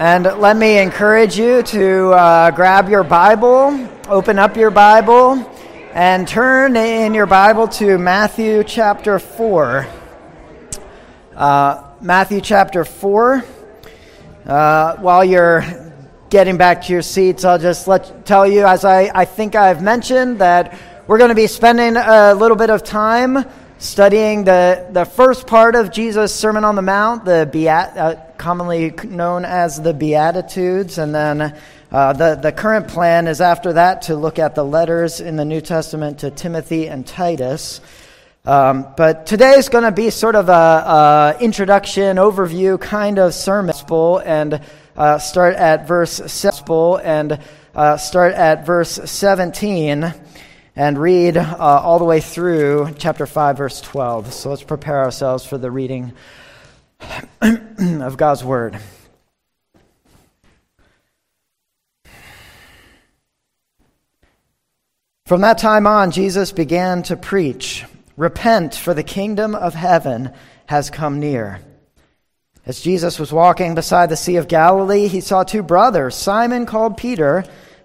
And let me encourage you to uh, grab your Bible, open up your Bible, and turn in your Bible to Matthew chapter 4. Uh, Matthew chapter 4. Uh, while you're getting back to your seats, I'll just let tell you, as I, I think I've mentioned, that we're going to be spending a little bit of time studying the, the first part of Jesus' Sermon on the Mount, the Beat, uh, commonly known as the Beatitudes. And then uh, the, the current plan is after that to look at the letters in the New Testament to Timothy and Titus. Um, but today is going to be sort of a, a, introduction, overview kind of sermon, and uh, start at verse and uh, start at verse 17 and read uh, all the way through chapter 5, verse 12. So let's prepare ourselves for the reading of God's Word. From that time on, Jesus began to preach Repent, for the kingdom of heaven has come near. As Jesus was walking beside the Sea of Galilee, he saw two brothers, Simon called Peter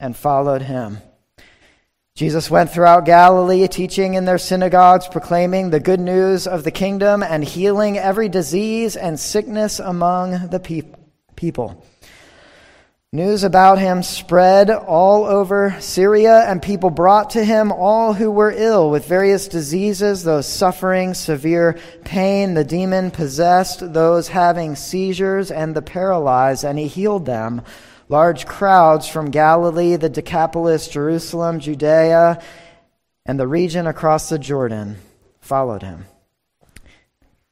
and followed him. Jesus went throughout Galilee, teaching in their synagogues, proclaiming the good news of the kingdom, and healing every disease and sickness among the people. News about him spread all over Syria, and people brought to him all who were ill with various diseases, those suffering severe pain, the demon possessed, those having seizures, and the paralyzed, and he healed them. Large crowds from Galilee, the Decapolis, Jerusalem, Judea, and the region across the Jordan followed him.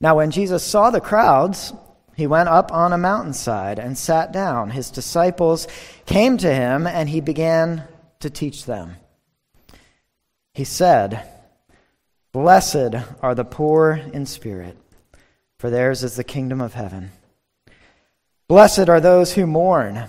Now, when Jesus saw the crowds, he went up on a mountainside and sat down. His disciples came to him, and he began to teach them. He said, Blessed are the poor in spirit, for theirs is the kingdom of heaven. Blessed are those who mourn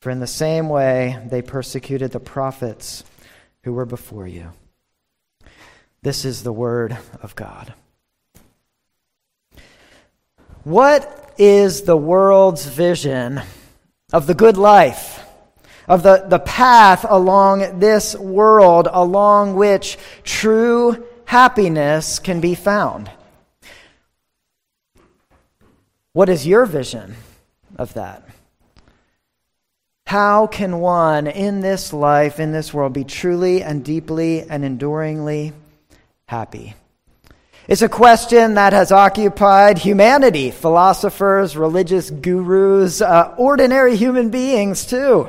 For in the same way they persecuted the prophets who were before you. This is the word of God. What is the world's vision of the good life, of the, the path along this world along which true happiness can be found? What is your vision of that? How can one in this life, in this world, be truly and deeply and enduringly happy? It's a question that has occupied humanity, philosophers, religious gurus, uh, ordinary human beings, too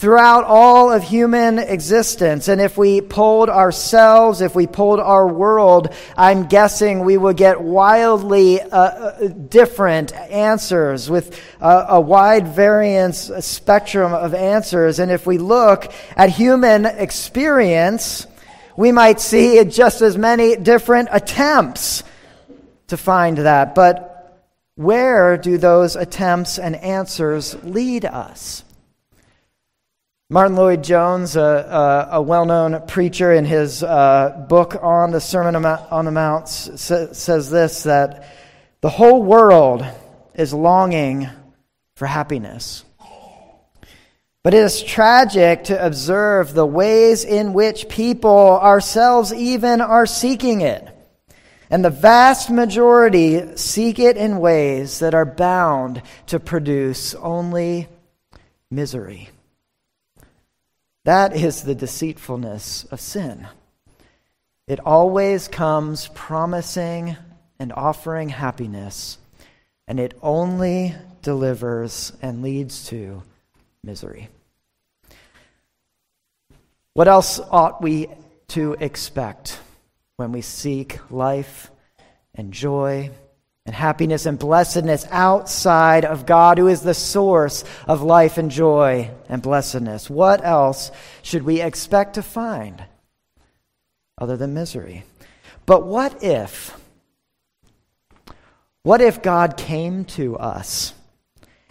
throughout all of human existence. And if we polled ourselves, if we polled our world, I'm guessing we would get wildly uh, uh different answers with uh, a wide variance a spectrum of answers. And if we look at human experience, we might see just as many different attempts to find that. But where do those attempts and answers lead us? Martyn Lloyd-Jones, a, a, a well known preacher, in his uh, book on the Sermon on the Mount, says this that the whole world is longing for happiness. But it is tragic to observe the ways in which people, ourselves even, are seeking it. And the vast majority seek it in ways that are bound to produce only misery. That is the deceitfulness of sin. It always comes promising and offering happiness, and it only delivers and leads to misery. What else ought we to expect when we seek life and joy and happiness and blessedness outside of God, who is the source of life and joy and blessedness. What else should we expect to find other than misery? But what if, what if God came to us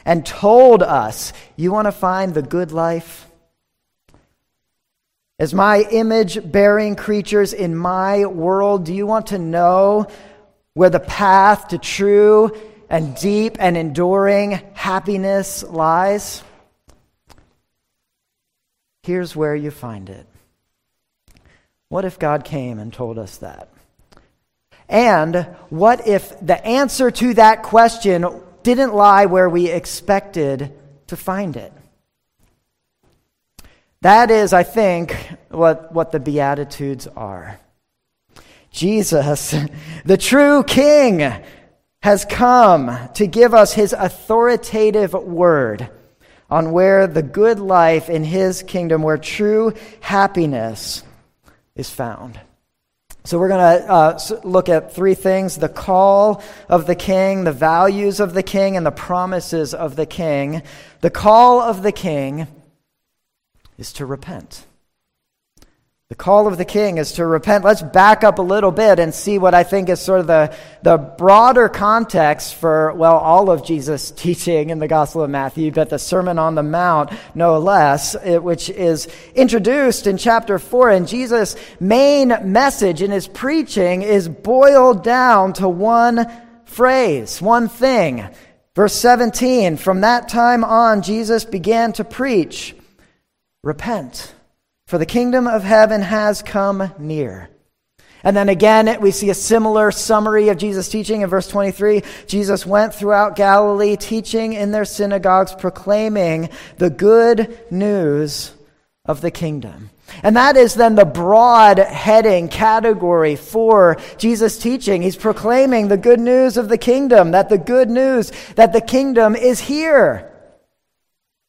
and told us, You want to find the good life? As my image bearing creatures in my world, do you want to know where the path to true and deep and enduring happiness lies? Here's where you find it. What if God came and told us that? And what if the answer to that question didn't lie where we expected to find it? That is, I think, what, what the Beatitudes are. Jesus, the true King, has come to give us his authoritative word on where the good life in his kingdom, where true happiness is found. So, we're going to uh, look at three things the call of the king, the values of the king, and the promises of the king. The call of the king is to repent. The call of the king is to repent. Let's back up a little bit and see what I think is sort of the, the broader context for, well, all of Jesus' teaching in the Gospel of Matthew, but the Sermon on the Mount, no less, which is introduced in chapter 4. And Jesus' main message in his preaching is boiled down to one phrase, one thing. Verse 17 From that time on, Jesus began to preach, Repent for the kingdom of heaven has come near. And then again, we see a similar summary of Jesus' teaching in verse 23. Jesus went throughout Galilee, teaching in their synagogues, proclaiming the good news of the kingdom. And that is then the broad heading category for Jesus' teaching. He's proclaiming the good news of the kingdom, that the good news that the kingdom is here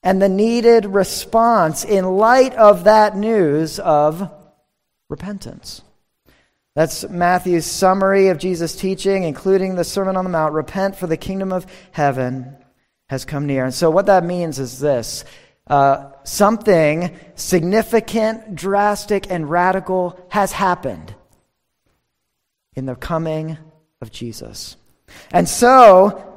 and the needed response in light of that news of repentance. That's Matthew's summary of Jesus' teaching, including the Sermon on the Mount Repent, for the kingdom of heaven has come near. And so, what that means is this uh, something significant, drastic, and radical has happened in the coming of Jesus. And so,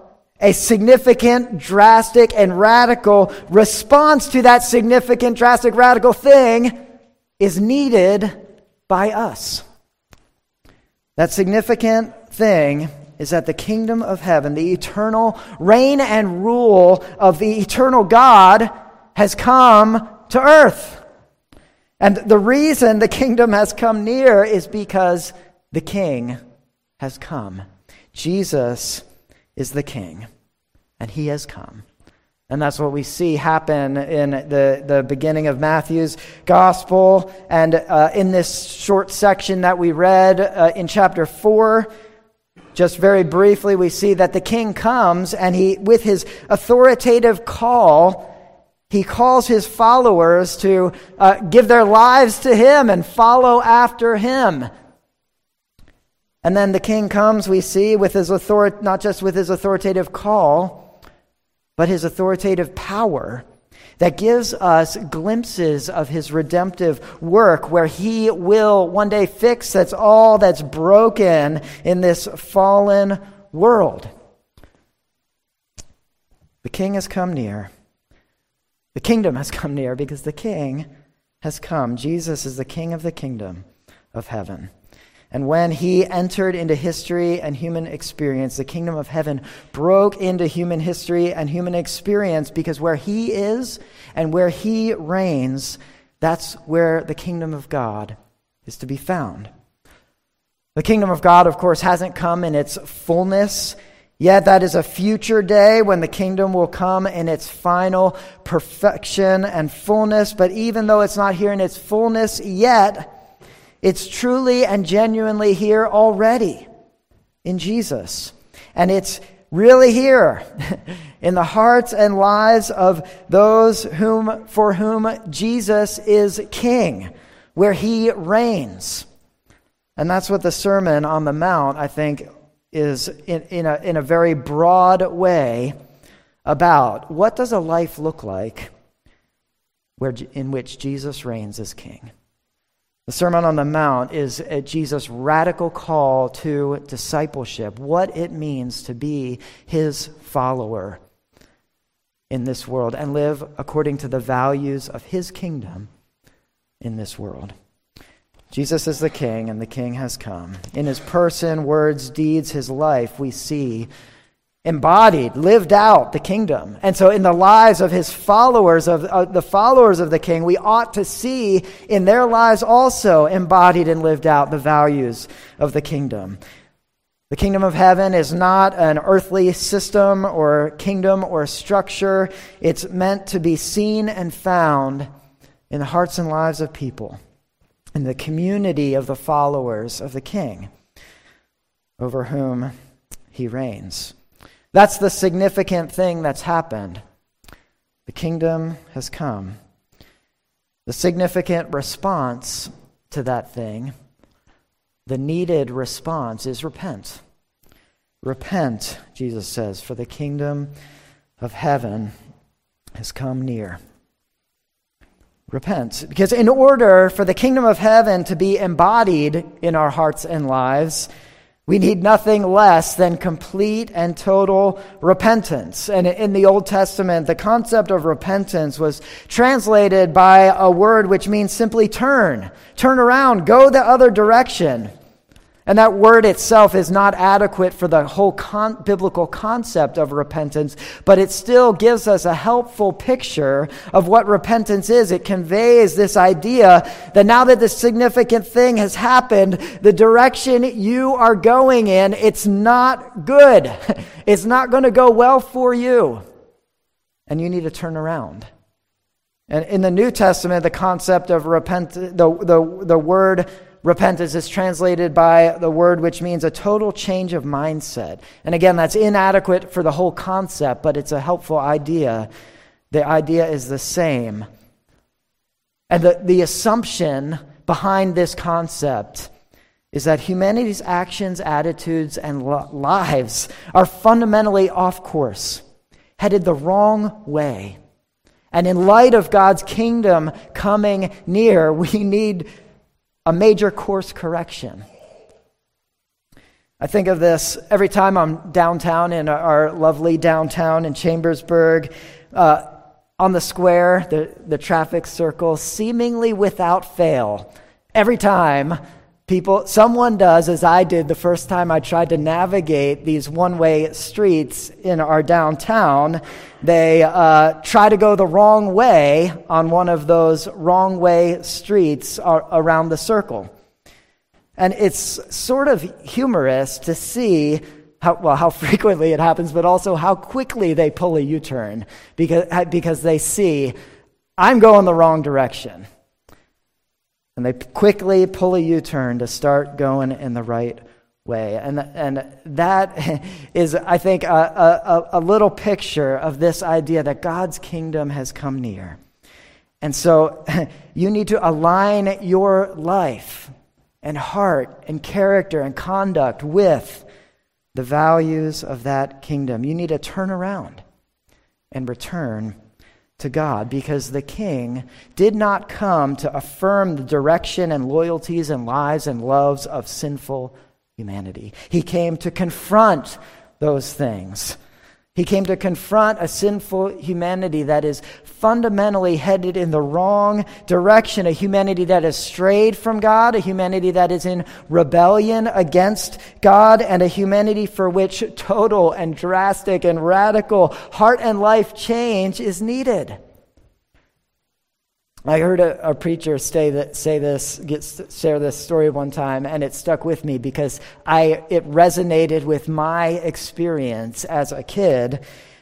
a significant, drastic, and radical response to that significant, drastic, radical thing is needed by us. That significant thing is that the kingdom of heaven, the eternal reign and rule of the eternal God, has come to earth. And the reason the kingdom has come near is because the king has come. Jesus is the king and he has come. And that's what we see happen in the, the beginning of Matthew's gospel. And uh, in this short section that we read uh, in chapter 4, just very briefly, we see that the king comes and he, with his authoritative call, he calls his followers to uh, give their lives to him and follow after him. And then the king comes, we see, with his author- not just with his authoritative call, but his authoritative power that gives us glimpses of his redemptive work where he will one day fix that's all that's broken in this fallen world. The king has come near. The kingdom has come near because the king has come. Jesus is the king of the kingdom of heaven. And when he entered into history and human experience, the kingdom of heaven broke into human history and human experience because where he is and where he reigns, that's where the kingdom of God is to be found. The kingdom of God, of course, hasn't come in its fullness Yet that is a future day when the kingdom will come in its final perfection and fullness. But even though it's not here in its fullness yet, it's truly and genuinely here already in Jesus. And it's really here in the hearts and lives of those whom, for whom Jesus is king, where he reigns. And that's what the Sermon on the Mount, I think, is in, in, a, in a very broad way about what does a life look like where, in which Jesus reigns as king. The Sermon on the Mount is Jesus' radical call to discipleship, what it means to be his follower in this world and live according to the values of his kingdom in this world. Jesus is the king, and the king has come. In his person, words, deeds, his life, we see embodied, lived out the kingdom. And so, in the lives of his followers, of uh, the followers of the king, we ought to see in their lives also embodied and lived out the values of the kingdom. The kingdom of heaven is not an earthly system or kingdom or structure. It's meant to be seen and found in the hearts and lives of people in the community of the followers of the king over whom he reigns. That's the significant thing that's happened. The kingdom has come. The significant response to that thing, the needed response, is repent. Repent, Jesus says, for the kingdom of heaven has come near repent. Because in order for the kingdom of heaven to be embodied in our hearts and lives, we need nothing less than complete and total repentance. And in the Old Testament, the concept of repentance was translated by a word which means simply turn, turn around, go the other direction. And that word itself is not adequate for the whole con- biblical concept of repentance, but it still gives us a helpful picture of what repentance is. It conveys this idea that now that this significant thing has happened, the direction you are going in, it's not good. It's not going to go well for you. And you need to turn around. And in the New Testament, the concept of repent, the, the, the word repentance is translated by the word which means a total change of mindset. And again, that's inadequate for the whole concept, but it's a helpful idea. The idea is the same. And the, the assumption behind this concept is that humanity's actions, attitudes, and lives are fundamentally off course, headed the wrong way. And in light of God's kingdom coming near, we need a major course correction. I think of this every time I'm downtown in our lovely downtown in Chambersburg, uh, on the square, the, the traffic circle, seemingly without fail. Every time people, someone does, as I did the first time I tried to navigate these one way streets in our downtown, they uh, try to go the wrong way on one of those wrong way streets around the circle. And it's sort of humorous to see how, well, how frequently it happens, but also how quickly they pull a U turn because, because they see, I'm going the wrong direction. And they quickly pull a U turn to start going in the right way. And, and that is, I think, a, a, a little picture of this idea that God's kingdom has come near. And so you need to align your life and heart and character and conduct with the values of that kingdom. You need to turn around and return to God because the king did not come to affirm the direction and loyalties and lives and loves of sinful humanity. He came to confront those things He came to confront a sinful humanity that is fundamentally headed in the wrong direction, a humanity that has strayed from God, a humanity that is in rebellion against God, and a humanity for which total and drastic and radical heart and life change is needed. I heard a, a preacher say, that, say this, get, share this story one time, and it stuck with me because I, it resonated with my experience as a kid.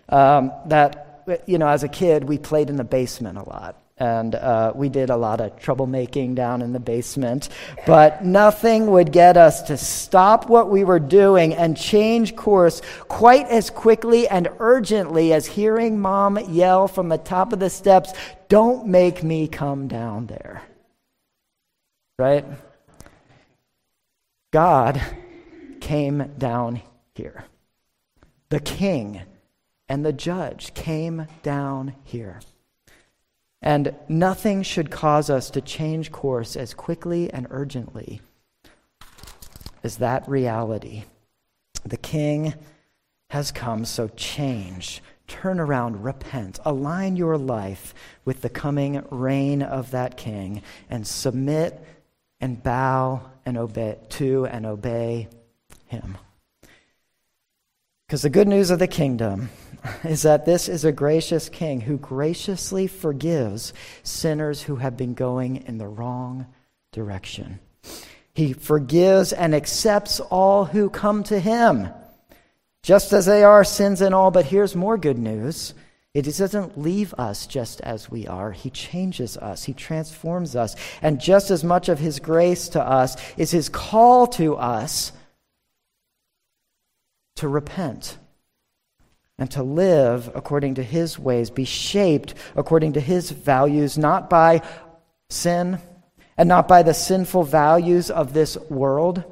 Um, that, you know, as a kid, we played in the basement a lot and uh, we did a lot of troublemaking down in the basement. But nothing would get us to stop what we were doing and change course quite as quickly and urgently as hearing mom yell from the top of the steps, Don't make me come down there. Right? God came down here. The king and the judge came down here. And nothing should cause us to change course as quickly and urgently as that reality. The King has come, so change, turn around, repent, align your life with the coming reign of that King, and submit and bow and obey to and obey Him. Because the good news of the kingdom is that this is a gracious king who graciously forgives sinners who have been going in the wrong direction. He forgives and accepts all who come to him, just as they are, sins and all. But here's more good news. It doesn't leave us just as we are. He changes us. He transforms us. And just as much of His grace to us is His call to us to repent and to live according to his ways, be shaped according to his values, not by sin and not by the sinful values of this world,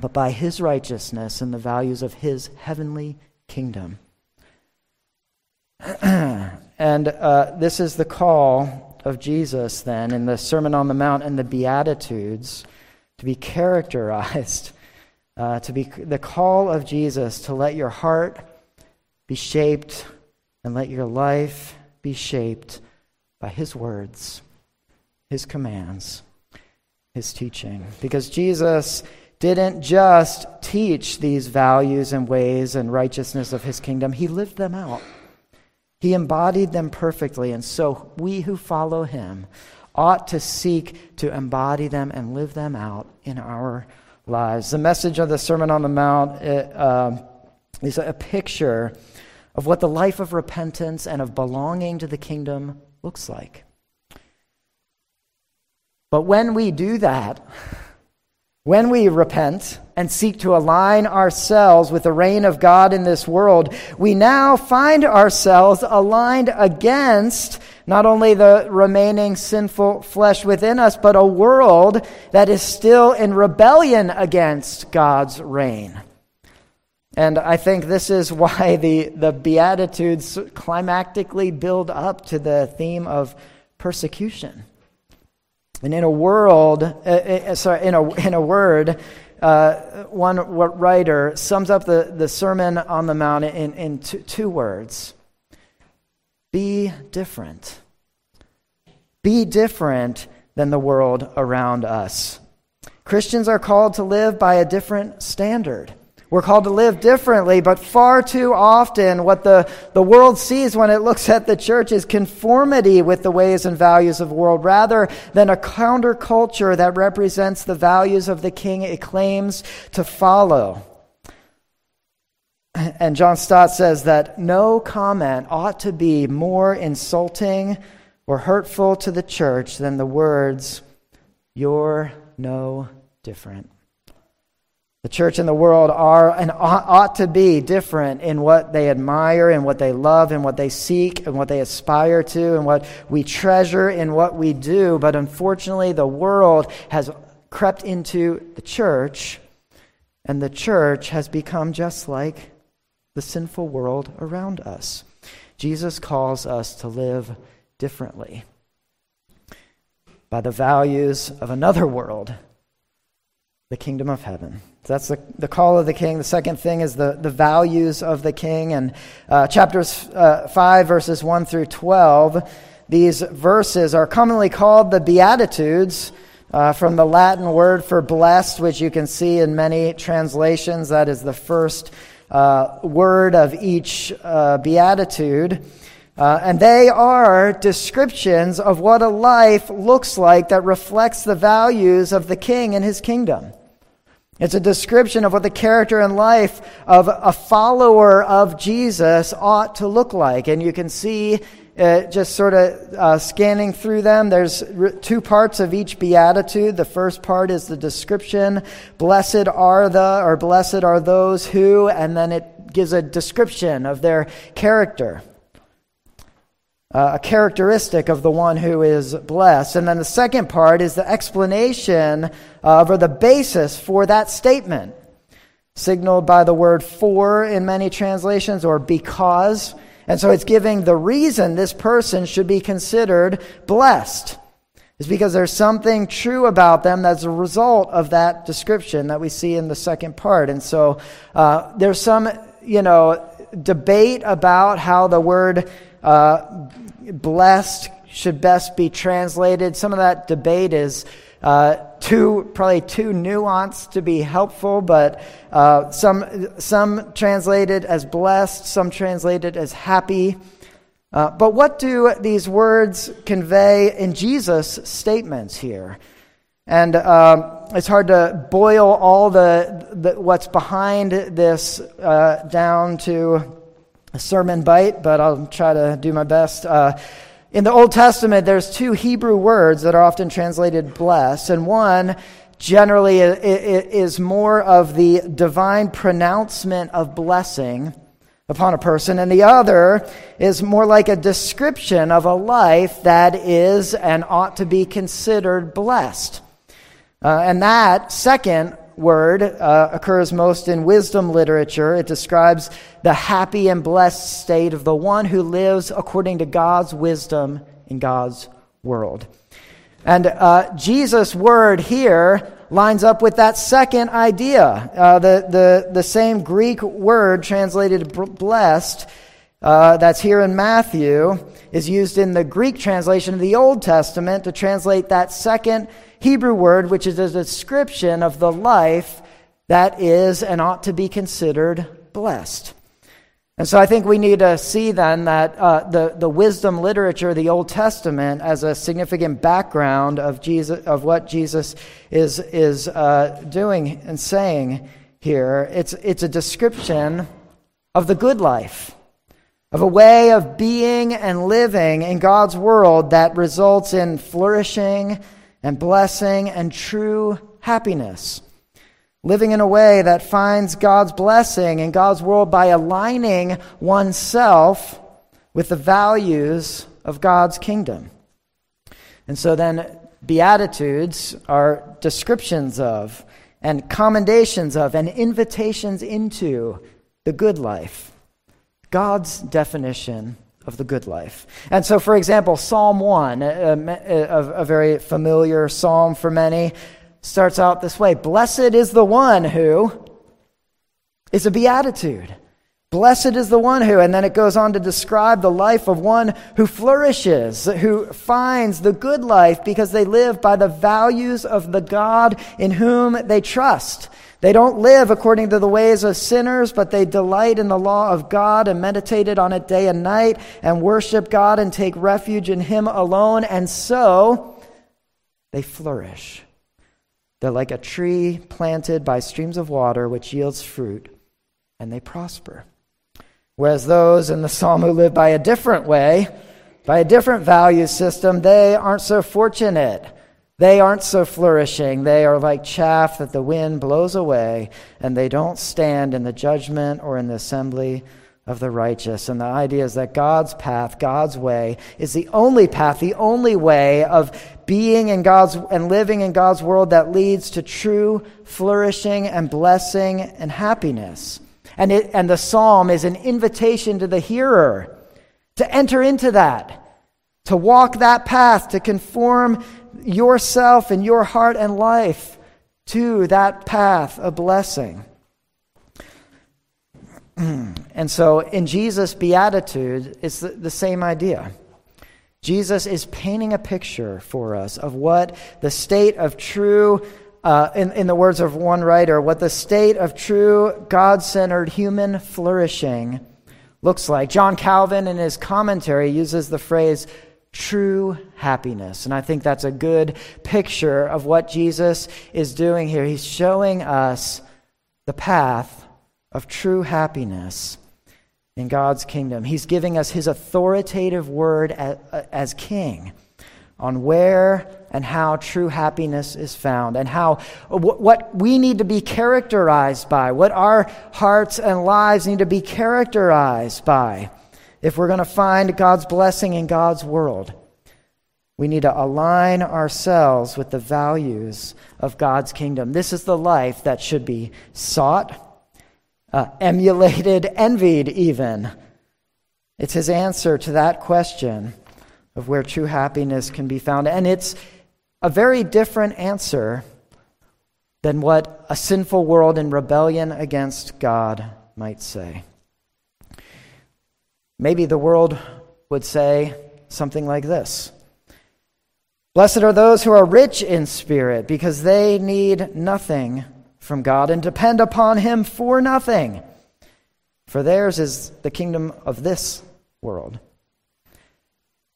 but by his righteousness and the values of his heavenly kingdom. and uh, this is the call of Jesus, then, in the Sermon on the Mount and the Beatitudes, to be characterized, uh, to be the call of Jesus to let your heart be shaped and let your life be shaped by His words, His commands, His teaching. Because Jesus didn't just teach these values and ways and righteousness of His kingdom, He lived them out. He embodied them perfectly. And so we who follow Him ought to seek to embody them and live them out in our lives. The message of the Sermon on the Mount it, uh, is a picture of what the life of repentance and of belonging to the kingdom looks like. But when we do that, when we repent and seek to align ourselves with the reign of God in this world, we now find ourselves aligned against not only the remaining sinful flesh within us, but a world that is still in rebellion against God's reign. And I think this is why the, the Beatitudes climactically build up to the theme of persecution. And in a world, uh, uh, sorry, in a, in a word, uh, one writer sums up the, the Sermon on the Mount in, in two words Be different. Be different than the world around us. Christians are called to live by a different standard. We're called to live differently, but far too often what the, the world sees when it looks at the church is conformity with the ways and values of the world rather than a counterculture that represents the values of the king it claims to follow. And John Stott says that no comment ought to be more insulting or hurtful to the church than the words, You're no different. The church and the world are and ought to be different in what they admire and what they love and what they seek and what they aspire to and what we treasure in what we do. But unfortunately, the world has crept into the church, and the church has become just like the sinful world around us. Jesus calls us to live differently by the values of another world the kingdom of heaven. So that's the, the call of the king. The second thing is the, the values of the king. And uh, chapters uh, 5, verses 1 through 12, these verses are commonly called the Beatitudes. Uh, from the Latin word for blessed, which you can see in many translations. That is the first uh, word of each uh, beatitude. Uh, and they are descriptions of what a life looks like that reflects the values of the king and his kingdom. It's a description of what the character and life of a follower of Jesus ought to look like. And you can see uh, just sort of uh, scanning through them, there's two parts of each beatitude. The first part is the description Blessed are the, or blessed are those who, and then it gives a description of their character uh, a characteristic of the one who is blessed. And then the second part is the explanation of, or the basis for that statement, signaled by the word for in many translations or because. And so it's giving the reason this person should be considered blessed. Is because there's something true about them that's a result of that description that we see in the second part. And so uh, there's some, you know, debate about how the word uh, blessed should best be translated. Some of that debate is uh, too probably too nuanced to be helpful, but uh, some some translated as blessed, some translated as happy. Uh, but what do these words convey in Jesus' statements here? And um, it's hard to boil all the, the what's behind this uh, down to sermon bite, but I'll try to do my best. Uh, in the Old Testament, there's two Hebrew words that are often translated bless, and one generally is more of the divine pronouncement of blessing upon a person, and the other is more like a description of a life that is and ought to be considered blessed. Uh, and that second word uh, occurs most in wisdom literature. It describes the happy and blessed state of the one who lives according to God's wisdom in God's world. And uh, Jesus' word here lines up with that second idea. Uh, the, the, the same Greek word translated blessed uh, that's here in Matthew is used in the Greek translation of the Old Testament to translate that second Hebrew word, which is a description of the life that is and ought to be considered blessed. And so I think we need to see then that uh, the, the wisdom literature the Old Testament as a significant background of, Jesus, of what Jesus is, is uh, doing and saying here. It's, it's a description of the good life, of a way of being and living in God's world that results in flourishing and blessing and true happiness. Living in a way that finds God's blessing in God's world by aligning oneself with the values of God's kingdom. And so then, Beatitudes are descriptions of, and commendations of, and invitations into the good life. God's definition of the good life. And so, for example, Psalm 1, uh, uh, a, a, uh, a, very familiar psalm for many, starts out this way Blessed is the one who is a beatitude. Blessed is the one who, and then it goes on to describe the life of one who flourishes, who finds the good life because they live by the values of the God in whom they trust. They don't live according to the ways of sinners, but they delight in the law of God and meditate on it day and night and worship God and take refuge in Him alone. And so they flourish. They're like a tree planted by streams of water which yields fruit, and they prosper. Whereas those in the psalm who live by a different way, by a different value system, they aren't so fortunate. They aren't so flourishing. They are like chaff that the wind blows away, and they don't stand in the judgment or in the assembly of the righteous. And the idea is that God's path, God's way, is the only path, the only way of being in God's and living in God's world that leads to true flourishing and blessing and happiness. And, it, and the psalm is an invitation to the hearer to enter into that, to walk that path, to conform yourself and your heart and life to that path of blessing. and so in Jesus' beatitude, it's the, the same idea. Jesus is painting a picture for us of what the state of true, uh, in, in the words of one writer, what the state of true God centered human flourishing looks like. John Calvin, in his commentary, uses the phrase true happiness. And I think that's a good picture of what Jesus is doing here. He's showing us the path of true happiness in God's kingdom. He's giving us his authoritative word as, king on where and how true happiness is found and how what we need to be characterized by what our hearts and lives need to be characterized by if we're going to find God's blessing in God's world we need to align ourselves with the values of God's kingdom this is the life that should be sought uh, emulated, envied, even. It's his answer to that question of where true happiness can be found. And it's a very different answer than what a sinful world in rebellion against God might say. Maybe the world would say something like this Blessed are those who are rich in spirit, because they need nothing from God and depend upon Him for nothing. For theirs is the kingdom of this world.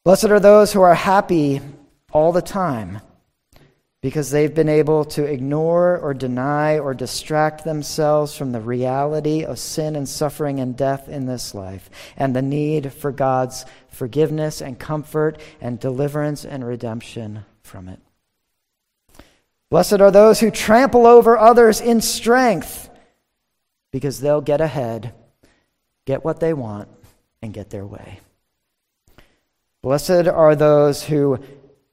Blessed are those who are happy all the time because they've been able to ignore or deny or distract themselves from the reality of sin and suffering and death in this life and the need for God's forgiveness and comfort and deliverance and redemption from it. Blessed are those who trample over others in strength, because they'll get ahead, get what they want, and get their way. Blessed are those who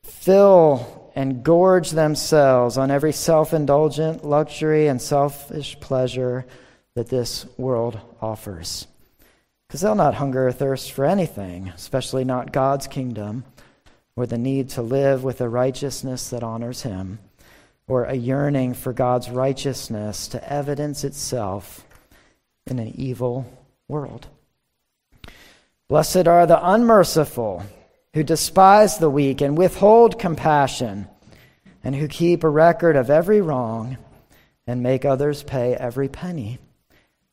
fill and gorge themselves on every self indulgent luxury and selfish pleasure that this world offers. Because they'll not hunger or thirst for anything, especially not God's kingdom, or the need to live with a righteousness that honors Him or a yearning for God's righteousness to evidence itself in an evil world. Blessed are the unmerciful who despise the weak and withhold compassion, and who keep a record of every wrong and make others pay every penny,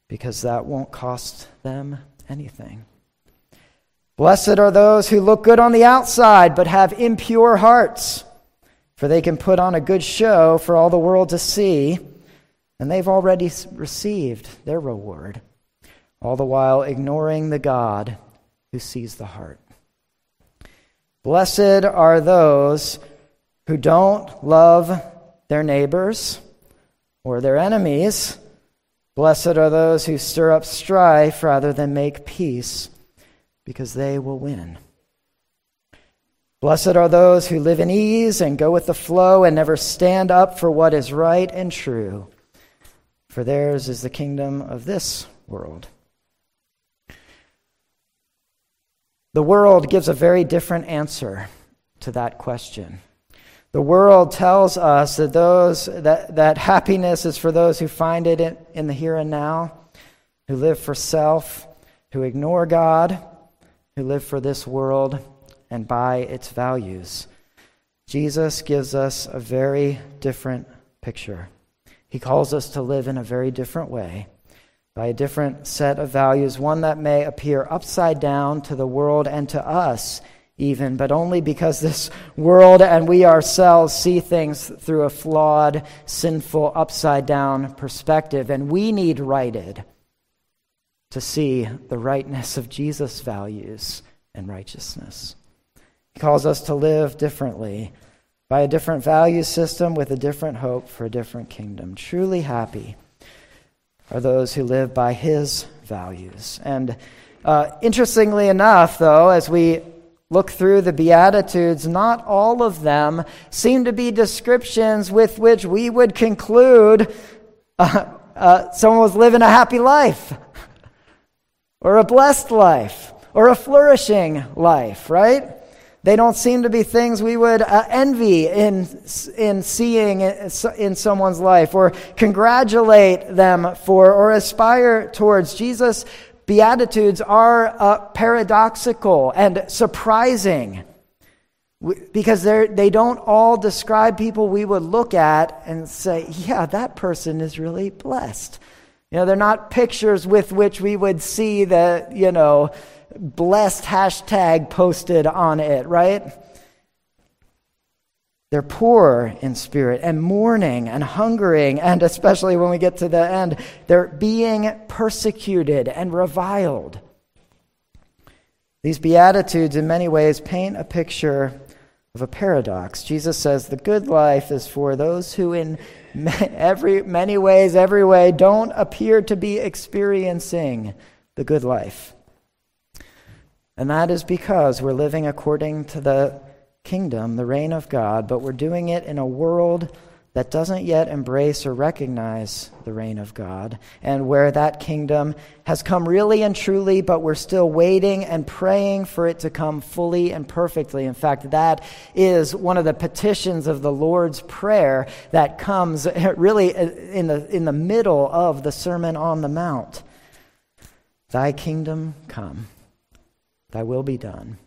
because that won't cost them anything. Blessed are those who look good on the outside but have impure hearts for they can put on a good show for all the world to see, and they've already received their reward, all the while ignoring the God who sees the heart. Blessed are those who don't love their neighbors or their enemies. Blessed are those who stir up strife rather than make peace, because they will win. Blessed are those who live in ease and go with the flow and never stand up for what is right and true, for theirs is the kingdom of this world. The world gives a very different answer to that question. The world tells us that, those, that, that happiness is for those who find it in, in the here and now, who live for self, who ignore God, who live for this world and by its values. Jesus gives us a very different picture. He calls us to live in a very different way, by a different set of values, one that may appear upside down to the world and to us, even, but only because this world and we ourselves see things through a flawed, sinful, upside down perspective, and we need righted to see the rightness of Jesus' values and righteousness. He calls us to live differently by a different value system with a different hope for a different kingdom. Truly happy are those who live by his values. And uh, interestingly enough, though, as we look through the Beatitudes, not all of them seem to be descriptions with which we would conclude uh, uh, someone was living a happy life, or a blessed life, or a flourishing life, right? They don't seem to be things we would uh, envy in, in seeing in someone's life or congratulate them for or aspire towards. Jesus' Beatitudes are uh, paradoxical and surprising because they don't all describe people we would look at and say, yeah, that person is really blessed. You know, they're not pictures with which we would see the, you know, blessed hashtag posted on it, right? They're poor in spirit and mourning and hungering, and especially when we get to the end, they're being persecuted and reviled. These Beatitudes, in many ways, paint a picture of a paradox. Jesus says the good life is for those who, in every, many ways, every way, don't appear to be experiencing the good life. And that is because we're living according to the kingdom, the reign of God, but we're doing it in a world that doesn't yet embrace or recognize the reign of God, and where that kingdom has come really and truly, but we're still waiting and praying for it to come fully and perfectly. In fact, that is one of the petitions of the Lord's Prayer that comes really in the, in the middle of the Sermon on the Mount. Thy kingdom come, thy will be done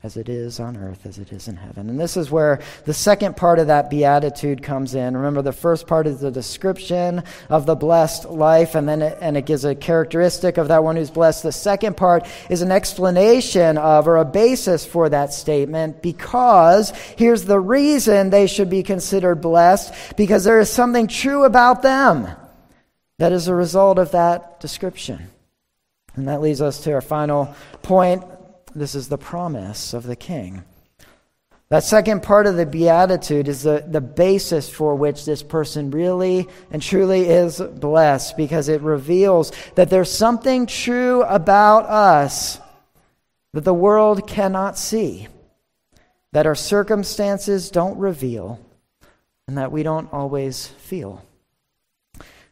as it is on earth, as it is in heaven. And this is where the second part of that beatitude comes in. Remember, the first part is the description of the blessed life, and then it, and it gives a characteristic of that one who's blessed. The second part is an explanation of or a basis for that statement because here's the reason they should be considered blessed because there is something true about them that is a result of that description. And that leads us to our final point this is the promise of the king. That second part of the Beatitude is the, the basis for which this person really and truly is blessed because it reveals that there's something true about us that the world cannot see, that our circumstances don't reveal, and that we don't always feel.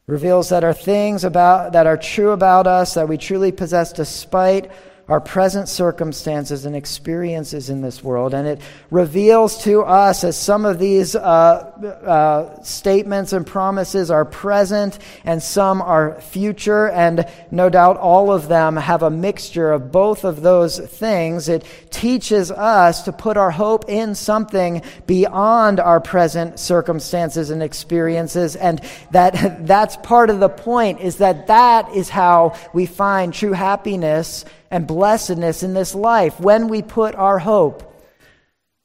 reveals that our things about that are true about us that we truly possess despite our present circumstances and experiences in this world. And it reveals to us as some of these uh, uh, statements and promises are present and some are future. And no doubt all of them have a mixture of both of those things. It teaches us to put our hope in something beyond our present circumstances and experiences. And that, that's part of the point is that that is how we find true happiness and blessedness in this life when we put our hope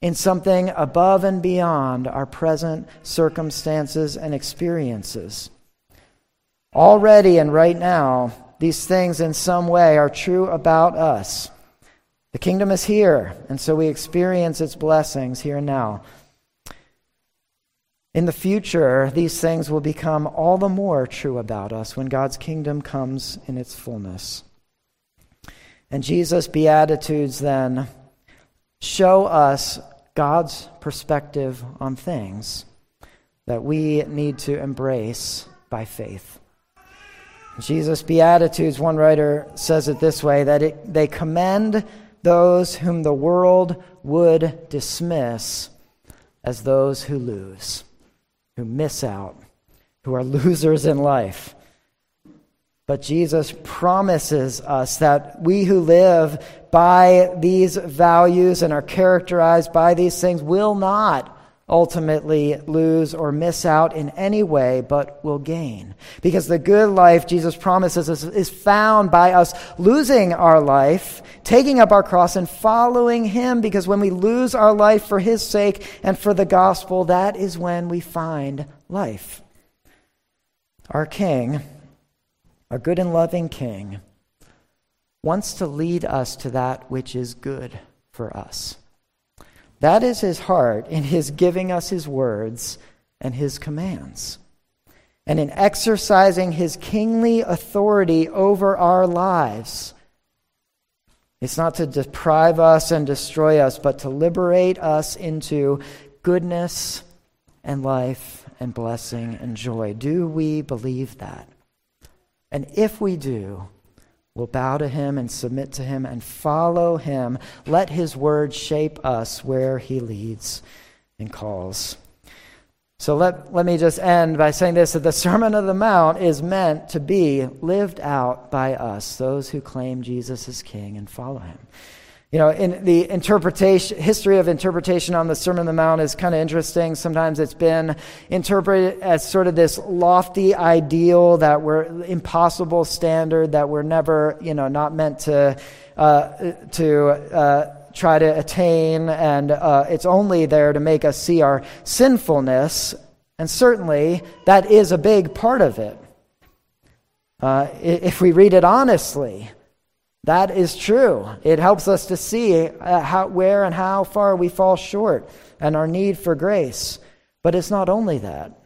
in something above and beyond our present circumstances and experiences. Already and right now, these things in some way are true about us. The kingdom is here, and so we experience its blessings here and now. In the future, these things will become all the more true about us when God's kingdom comes in its fullness. And Jesus' Beatitudes then show us God's perspective on things that we need to embrace by faith. Jesus' Beatitudes, one writer says it this way that it, they commend those whom the world would dismiss as those who lose, who miss out, who are losers in life. But Jesus promises us that we who live by these values and are characterized by these things will not ultimately lose or miss out in any way, but will gain. Because the good life Jesus promises us is found by us losing our life, taking up our cross, and following Him. Because when we lose our life for His sake and for the gospel, that is when we find life. Our King our good and loving King, wants to lead us to that which is good for us. That is his heart in his giving us his words and his commands. And in exercising his kingly authority over our lives, it's not to deprive us and destroy us, but to liberate us into goodness and life and blessing and joy. Do we believe that? And if we do, we'll bow to him and submit to him and follow him. Let his word shape us where he leads and calls. So let, let me just end by saying this that the Sermon of the Mount is meant to be lived out by us, those who claim Jesus as King and follow him. You know, in the interpretation, history of interpretation on the Sermon on the Mount is kind of interesting. Sometimes it's been interpreted as sort of this lofty ideal that we're impossible standard that we're never, you know, not meant to uh, to uh, try to attain, and uh, it's only there to make us see our sinfulness. And certainly, that is a big part of it. Uh, if we read it honestly. That is true. It helps us to see uh, how, where and how far we fall short and our need for grace. But it's not only that.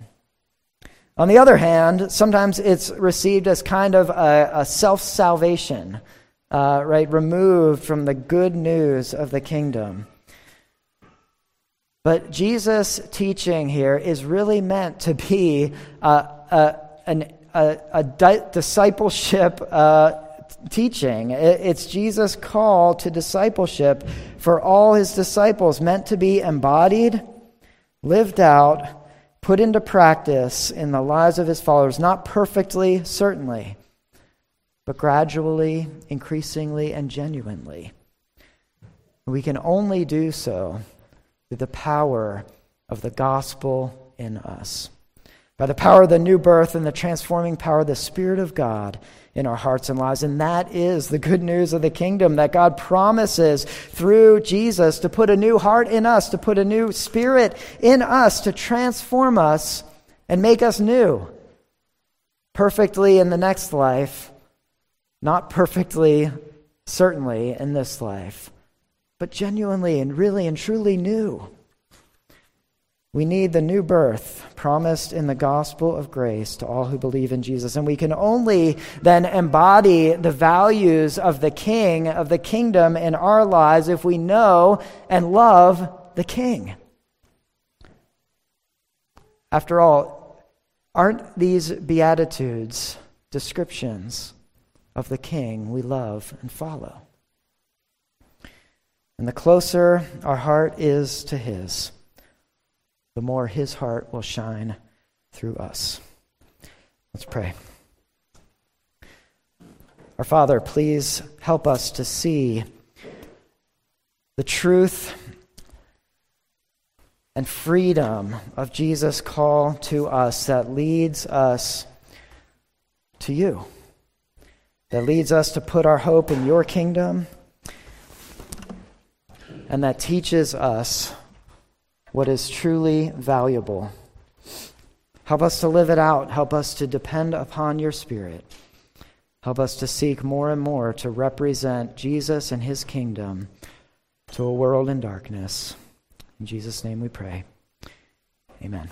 On the other hand, sometimes it's received as kind of a, a self salvation, uh, right? Removed from the good news of the kingdom. But Jesus' teaching here is really meant to be uh, a, an, a, a discipleship uh, teaching. It's Jesus' call to discipleship for all his disciples, meant to be embodied, lived out, put into practice in the lives of his followers, not perfectly, certainly, but gradually, increasingly, and genuinely. We can only do so through the power of the gospel in us. By the power of the new birth and the transforming power of the Spirit of God in our hearts and lives. And that is the good news of the kingdom that God promises through Jesus to put a new heart in us, to put a new spirit in us, to transform us and make us new. Perfectly in the next life, not perfectly, certainly, in this life, but genuinely and really and truly new. We need the new birth promised in the gospel of grace to all who believe in Jesus. And we can only then embody the values of the king, of the kingdom in our lives if we know and love the king. After all, aren't these beatitudes descriptions of the king we love and follow? And the closer our heart is to his, the more his heart will shine through us. Let's pray. Our Father, please help us to see the truth and freedom of Jesus' call to us that leads us to you, that leads us to put our hope in your kingdom, and that teaches us what is truly valuable. Help us to live it out. Help us to depend upon your Spirit. Help us to seek more and more to represent Jesus and his kingdom to a world in darkness. In Jesus' name we pray. Amen.